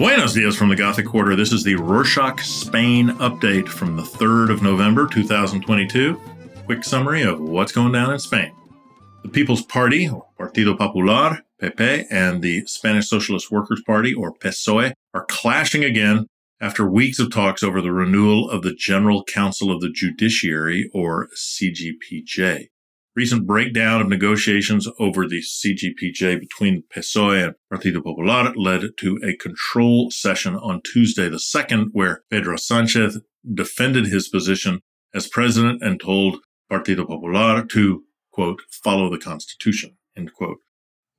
Buenos dias from the Gothic Quarter. This is the Rorschach Spain update from the 3rd of November 2022. Quick summary of what's going down in Spain. The People's Party, or Partido Popular, PP, and the Spanish Socialist Workers' Party, or PSOE, are clashing again after weeks of talks over the renewal of the General Council of the Judiciary, or CGPJ. Recent breakdown of negotiations over the CGPJ between PSOE and Partido Popular led to a control session on Tuesday the 2nd, where Pedro Sanchez defended his position as president and told Partido Popular to, quote, follow the Constitution, end quote.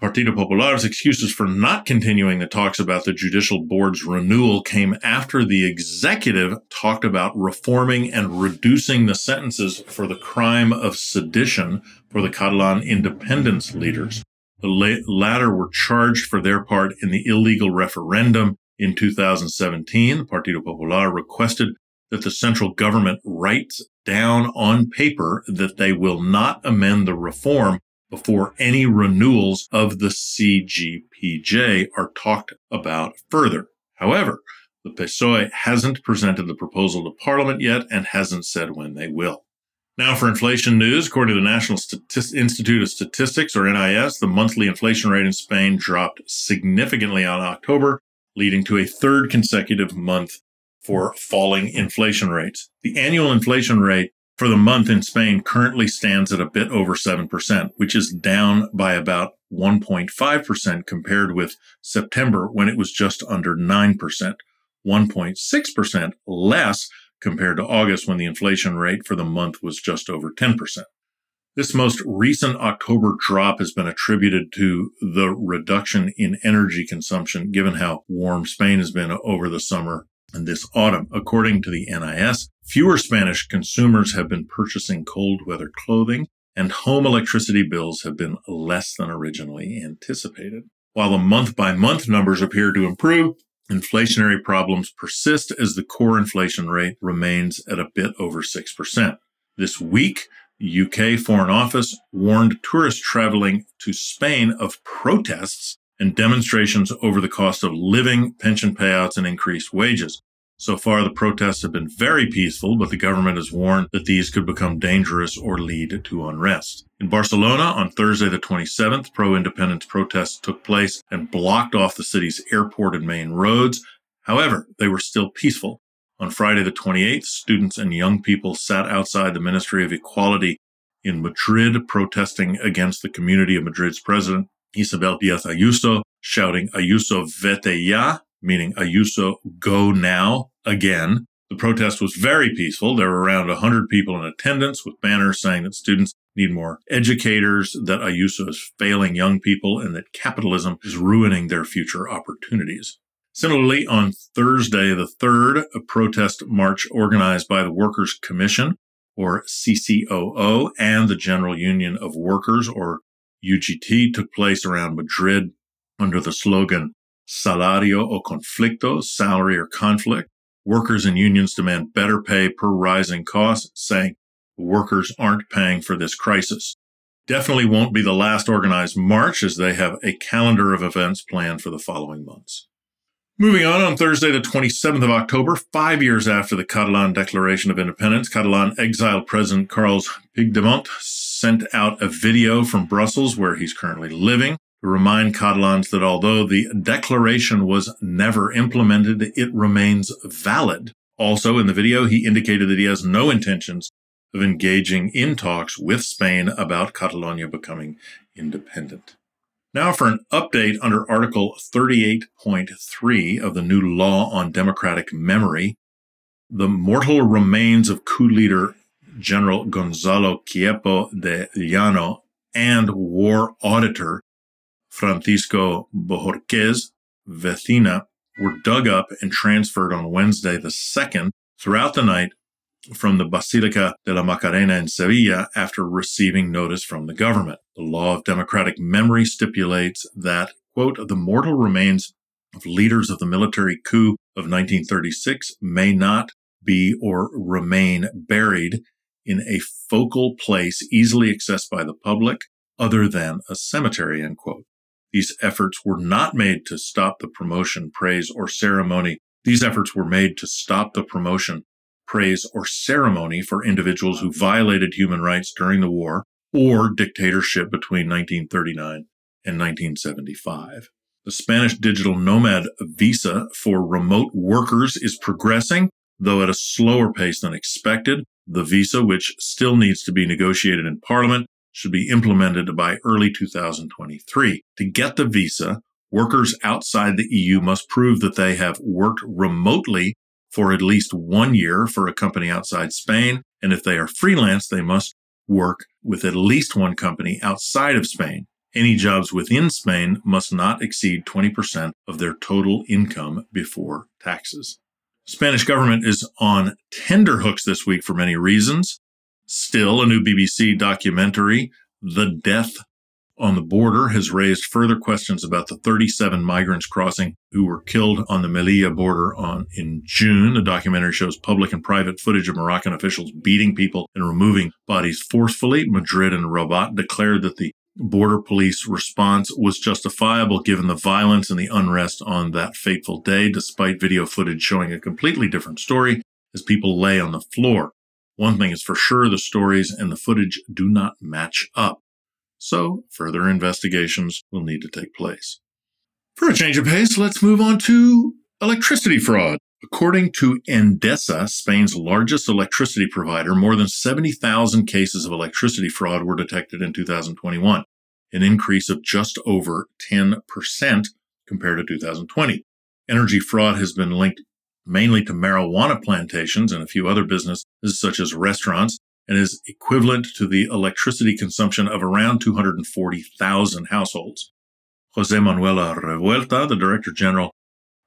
Partido Popular's excuses for not continuing the talks about the judicial board's renewal came after the executive talked about reforming and reducing the sentences for the crime of sedition for the Catalan independence leaders. The latter were charged for their part in the illegal referendum in 2017. The Partido Popular requested that the central government writes down on paper that they will not amend the reform before any renewals of the CGPJ are talked about further. However, the PSOE hasn't presented the proposal to Parliament yet and hasn't said when they will. Now for inflation news, according to the National Institute of Statistics, or NIS, the monthly inflation rate in Spain dropped significantly on October, leading to a third consecutive month for falling inflation rates. The annual inflation rate for the month in Spain currently stands at a bit over 7%, which is down by about 1.5% compared with September when it was just under 9%, 1.6% less compared to August when the inflation rate for the month was just over 10%. This most recent October drop has been attributed to the reduction in energy consumption, given how warm Spain has been over the summer and this autumn. According to the NIS, fewer Spanish consumers have been purchasing cold weather clothing, and home electricity bills have been less than originally anticipated. While the month by month numbers appear to improve, inflationary problems persist as the core inflation rate remains at a bit over 6%. This week, UK Foreign Office warned tourists traveling to Spain of protests and demonstrations over the cost of living, pension payouts, and increased wages. So far, the protests have been very peaceful, but the government has warned that these could become dangerous or lead to unrest. In Barcelona, on Thursday the 27th, pro-independence protests took place and blocked off the city's airport and main roads. However, they were still peaceful. On Friday the 28th, students and young people sat outside the Ministry of Equality in Madrid protesting against the Community of Madrid's president, Isabel Diaz Ayuso, shouting Ayuso vete ya, meaning Ayuso, go now again. The protest was very peaceful. There were around 100 people in attendance with banners saying that students need more educators, that Ayuso is failing young people, and that capitalism is ruining their future opportunities. Similarly, on Thursday the 3rd, a protest march organized by the Workers' Commission, or CCOO, and the General Union of Workers, or UGT, took place around Madrid under the slogan salario o conflicto, salary or conflict. Workers and unions demand better pay per rising costs, saying workers aren't paying for this crisis. Definitely won't be the last organized march as they have a calendar of events planned for the following months. Moving on, on Thursday, the 27th of October, five years after the Catalan Declaration of Independence, Catalan exiled President Carles Puigdemont sent out a video from Brussels where he's currently living to remind Catalans that although the declaration was never implemented, it remains valid. Also, in the video, he indicated that he has no intentions of engaging in talks with Spain about Catalonia becoming independent. Now for an update under Article 38.3 of the new law on democratic memory. The mortal remains of coup leader General Gonzalo Queipo de Llano and war auditor Francisco Bohorquez Vecina were dug up and transferred on Wednesday the 2nd throughout the night from the Basilica de la Macarena in Sevilla after receiving notice from the government. The law of democratic memory stipulates that, quote, the mortal remains of leaders of the military coup of 1936 may not be or remain buried in a focal place easily accessed by the public other than a cemetery, end quote. These efforts were not made to stop the promotion, praise, or ceremony. These efforts were made to stop the promotion, praise, or ceremony for individuals who violated human rights during the war or dictatorship between 1939 and 1975. The Spanish digital nomad visa for remote workers is progressing, though at a slower pace than expected. The visa, which still needs to be negotiated in parliament, should be implemented by early 2023. To get the visa, workers outside the EU must prove that they have worked remotely for at least one year for a company outside Spain. And if they are freelance, they must work with at least one company outside of Spain. Any jobs within Spain must not exceed 20% of their total income before taxes. Spanish government is on tender hooks this week for many reasons. Still, a new BBC documentary, The Death on the Border, has raised further questions about the 37 migrants crossing who were killed on the Melilla border on in June. The documentary shows public and private footage of Moroccan officials beating people and removing bodies forcefully. Madrid and Rabat declared that the border police response was justifiable given the violence and the unrest on that fateful day, despite video footage showing a completely different story as people lay on the floor. One thing is for sure the stories and the footage do not match up. So further investigations will need to take place. For a change of pace, let's move on to electricity fraud. According to Endesa, Spain's largest electricity provider, more than 70,000 cases of electricity fraud were detected in 2021, an increase of just over 10% compared to 2020. Energy fraud has been linked mainly to marijuana plantations and a few other businesses such as restaurants and is equivalent to the electricity consumption of around 240,000 households. Jose Manuel Revuelta, the Director General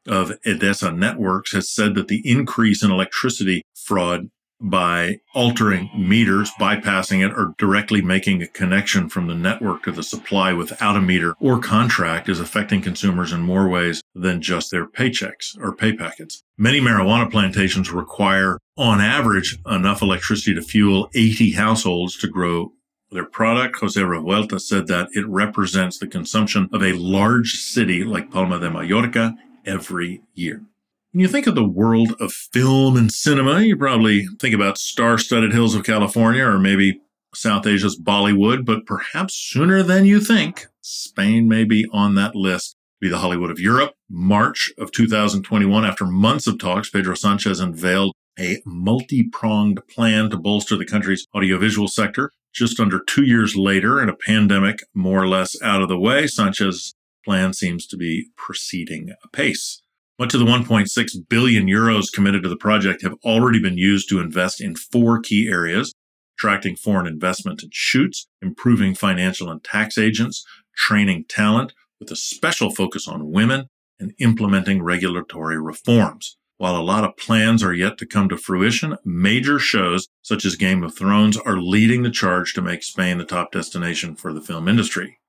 of Endesa Networks has said that the increase in electricity fraud by altering meters, bypassing it, or directly making a connection from the network to the supply without a meter or contract is affecting consumers in more ways than just their paychecks or pay packets. Many marijuana plantations require, on average, enough electricity to fuel 80 households to grow their product. Jose Revuelta said that it represents the consumption of a large city like Palma de Mallorca every year. When you think of the world of film and cinema, you probably think about star studded hills of California or maybe South Asia's Bollywood, but perhaps sooner than you think, Spain may be on that list. Be the Hollywood of Europe. March of 2021, after months of talks, Pedro Sanchez unveiled a multi pronged plan to bolster the country's audiovisual sector. Just under two years later, and a pandemic more or less out of the way, Sanchez plan seems to be proceeding apace. Much of the 1.6 billion euros committed to the project have already been used to invest in four key areas attracting foreign investment and shoots, improving financial and tax agents, training talent with a special focus on women, and implementing regulatory reforms. While a lot of plans are yet to come to fruition, major shows such as Game of Thrones are leading the charge to make Spain the top destination for the film industry.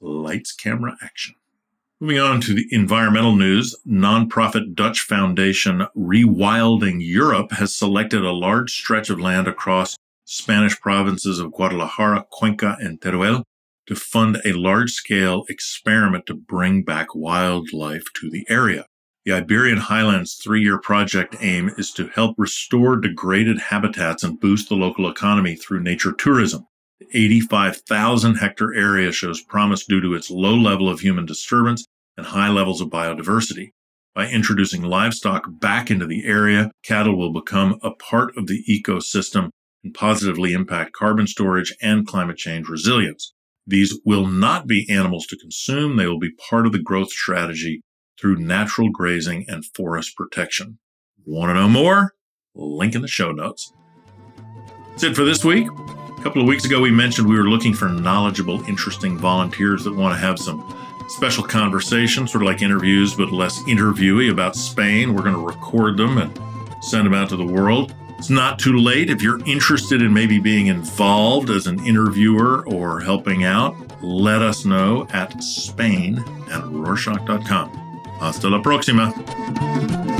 Lights, camera, action. Moving on to the environmental news, nonprofit Dutch foundation Rewilding Europe has selected a large stretch of land across Spanish provinces of Guadalajara, Cuenca, and Teruel to fund a large scale experiment to bring back wildlife to the area. The Iberian Highlands three year project aim is to help restore degraded habitats and boost the local economy through nature tourism. 85,000 hectare area shows promise due to its low level of human disturbance and high levels of biodiversity. By introducing livestock back into the area, cattle will become a part of the ecosystem and positively impact carbon storage and climate change resilience. These will not be animals to consume, they will be part of the growth strategy through natural grazing and forest protection. Want to know more? Link in the show notes. That's it for this week. A couple of weeks ago, we mentioned we were looking for knowledgeable, interesting volunteers that want to have some special conversations, sort of like interviews, but less interviewy about Spain. We're going to record them and send them out to the world. It's not too late. If you're interested in maybe being involved as an interviewer or helping out, let us know at spain at rorschach.com. Hasta la próxima.